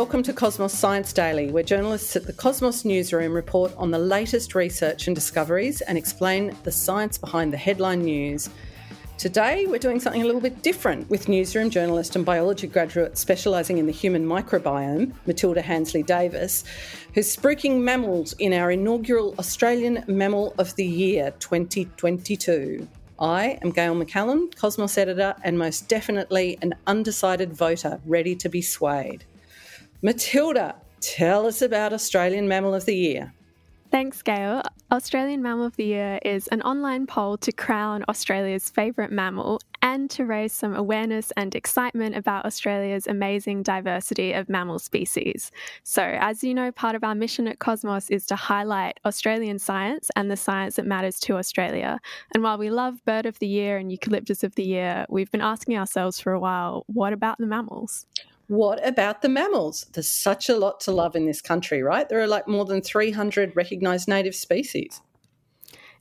welcome to Cosmos Science Daily, where journalists at the Cosmos newsroom report on the latest research and discoveries and explain the science behind the headline news. Today, we're doing something a little bit different with newsroom journalist and biology graduate specialising in the human microbiome, Matilda Handsley Davis, who's spruiking mammals in our inaugural Australian Mammal of the Year 2022. I am Gail MacCallum, Cosmos editor, and most definitely an undecided voter ready to be swayed. Matilda, tell us about Australian Mammal of the Year. Thanks, Gail. Australian Mammal of the Year is an online poll to crown Australia's favourite mammal and to raise some awareness and excitement about Australia's amazing diversity of mammal species. So, as you know, part of our mission at Cosmos is to highlight Australian science and the science that matters to Australia. And while we love Bird of the Year and Eucalyptus of the Year, we've been asking ourselves for a while what about the mammals? What about the mammals? There's such a lot to love in this country, right? There are like more than 300 recognised native species.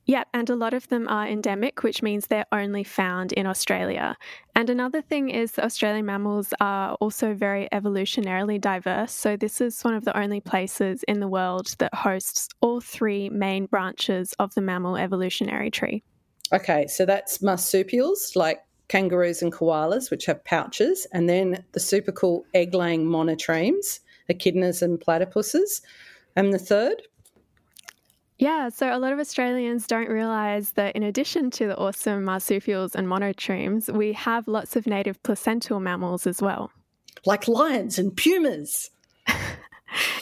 Yep, and a lot of them are endemic, which means they're only found in Australia. And another thing is Australian mammals are also very evolutionarily diverse. So, this is one of the only places in the world that hosts all three main branches of the mammal evolutionary tree. Okay, so that's marsupials like kangaroos and koalas, which have pouches, and then the super cool egg laying monotremes, echidnas and platypuses. And the third? Yeah, so a lot of Australians don't realise that in addition to the awesome marsupials and monotremes, we have lots of native placental mammals as well. Like lions and pumas.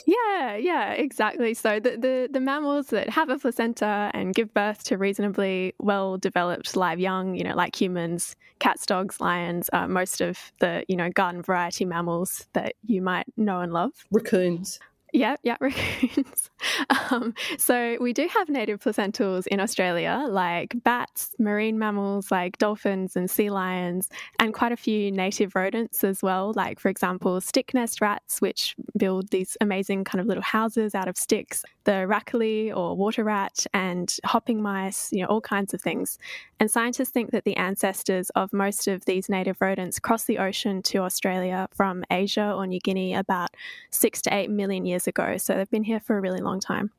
Yeah, yeah, exactly. So the, the, the mammals that have a placenta and give birth to reasonably well developed live young, you know, like humans, cats, dogs, lions, uh, most of the you know garden variety mammals that you might know and love, raccoons. Yeah, yeah, raccoons. um, so we do have native placentals in Australia, like bats, marine mammals like dolphins and sea lions, and quite a few native rodents as well, like, for example, stick nest rats, which build these amazing kind of little houses out of sticks, the rakali or water rat, and hopping mice, you know, all kinds of things. And scientists think that the ancestors of most of these native rodents crossed the ocean to Australia from Asia or New Guinea about six to eight million years years ago. So they've been here for a really long time.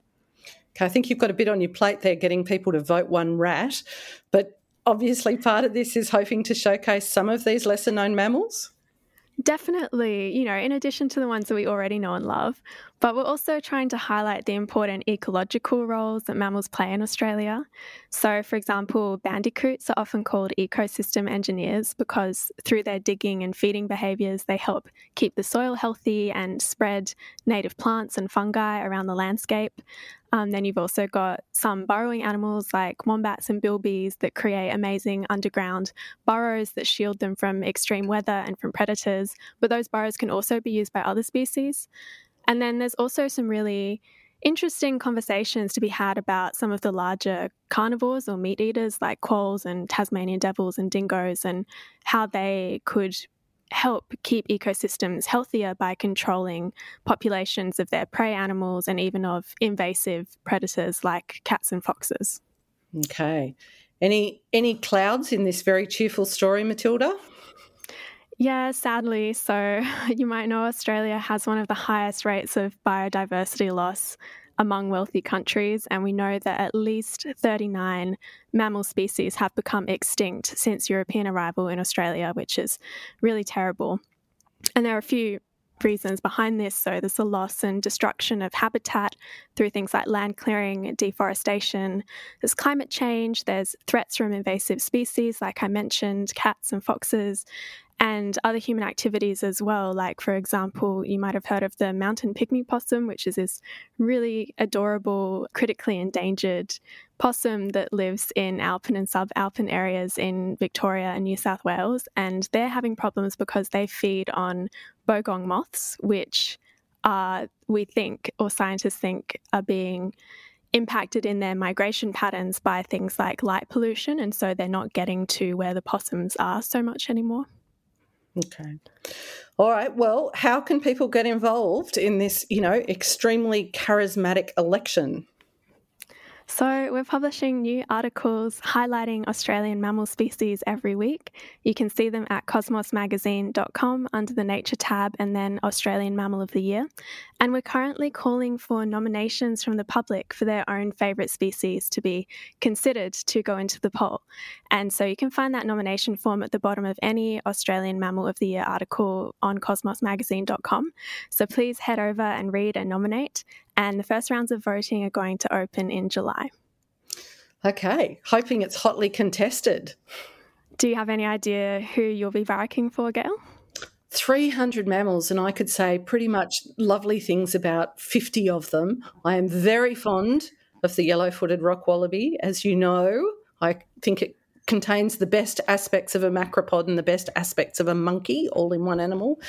Okay, I think you've got a bit on your plate there getting people to vote one rat. But obviously, part of this is hoping to showcase some of these lesser known mammals. Definitely, you know, in addition to the ones that we already know and love, but we're also trying to highlight the important ecological roles that mammals play in Australia. So, for example, bandicoots are often called ecosystem engineers because through their digging and feeding behaviours, they help keep the soil healthy and spread native plants and fungi around the landscape. Um, then you've also got some burrowing animals like wombats and bilbies that create amazing underground burrows that shield them from extreme weather and from predators. But those burrows can also be used by other species. And then there's also some really interesting conversations to be had about some of the larger carnivores or meat eaters like quolls and Tasmanian devils and dingoes and how they could help keep ecosystems healthier by controlling populations of their prey animals and even of invasive predators like cats and foxes. Okay. Any any clouds in this very cheerful story, Matilda? Yeah, sadly. So, you might know Australia has one of the highest rates of biodiversity loss among wealthy countries, and we know that at least 39 mammal species have become extinct since European arrival in Australia, which is really terrible. And there are a few reasons behind this. So there's the loss and destruction of habitat through things like land clearing, deforestation. There's climate change. There's threats from invasive species, like I mentioned, cats and foxes and other human activities as well. Like, for example, you might have heard of the mountain pygmy possum, which is this really adorable, critically endangered possum that lives in alpine and subalpine areas in Victoria and New South Wales. And they're having problems because they feed on bogong moths, which are, we think, or scientists think, are being impacted in their migration patterns by things like light pollution. And so they're not getting to where the possums are so much anymore. Okay. All right. Well, how can people get involved in this, you know, extremely charismatic election? So, we're publishing new articles highlighting Australian mammal species every week. You can see them at cosmosmagazine.com under the Nature tab and then Australian Mammal of the Year. And we're currently calling for nominations from the public for their own favourite species to be considered to go into the poll. And so you can find that nomination form at the bottom of any Australian Mammal of the Year article on cosmosmagazine.com. So please head over and read and nominate and the first rounds of voting are going to open in July. Okay, hoping it's hotly contested. Do you have any idea who you'll be barracking for, Gail? 300 mammals, and I could say pretty much lovely things about 50 of them. I am very fond of the yellow footed rock wallaby. As you know, I think it contains the best aspects of a macropod and the best aspects of a monkey all in one animal.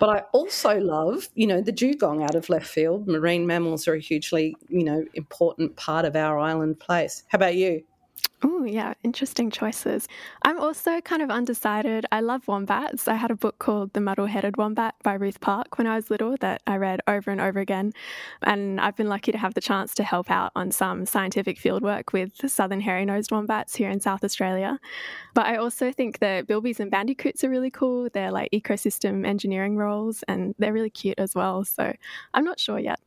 But I also love, you know, the dugong out of left field. Marine mammals are a hugely, you know, important part of our island place. How about you? Oh, yeah, interesting choices. I'm also kind of undecided. I love wombats. I had a book called The Muddle Headed Wombat by Ruth Park when I was little that I read over and over again. And I've been lucky to have the chance to help out on some scientific fieldwork with southern hairy nosed wombats here in South Australia. But I also think that bilbies and bandicoots are really cool. They're like ecosystem engineering roles and they're really cute as well. So I'm not sure yet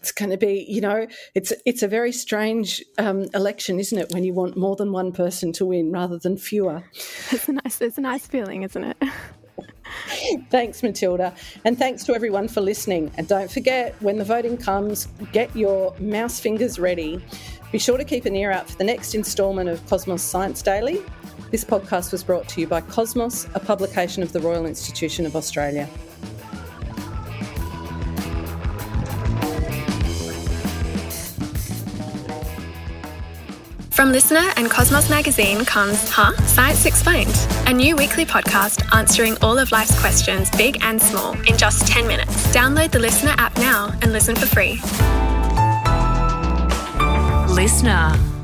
it's going to be, you know, it's it's a very strange um, election, isn't it? When you want more than one person to win rather than fewer. It's a nice, it's a nice feeling, isn't it? thanks, Matilda, and thanks to everyone for listening. And don't forget, when the voting comes, get your mouse fingers ready. Be sure to keep an ear out for the next instalment of Cosmos Science Daily. This podcast was brought to you by Cosmos, a publication of the Royal Institution of Australia. From LiSTNR and Cosmos Magazine comes Huh? Science Explained, a new weekly podcast answering all of life's questions, big and small, in just 10 minutes. Download the LiSTNR app now and listen for free. LiSTNR.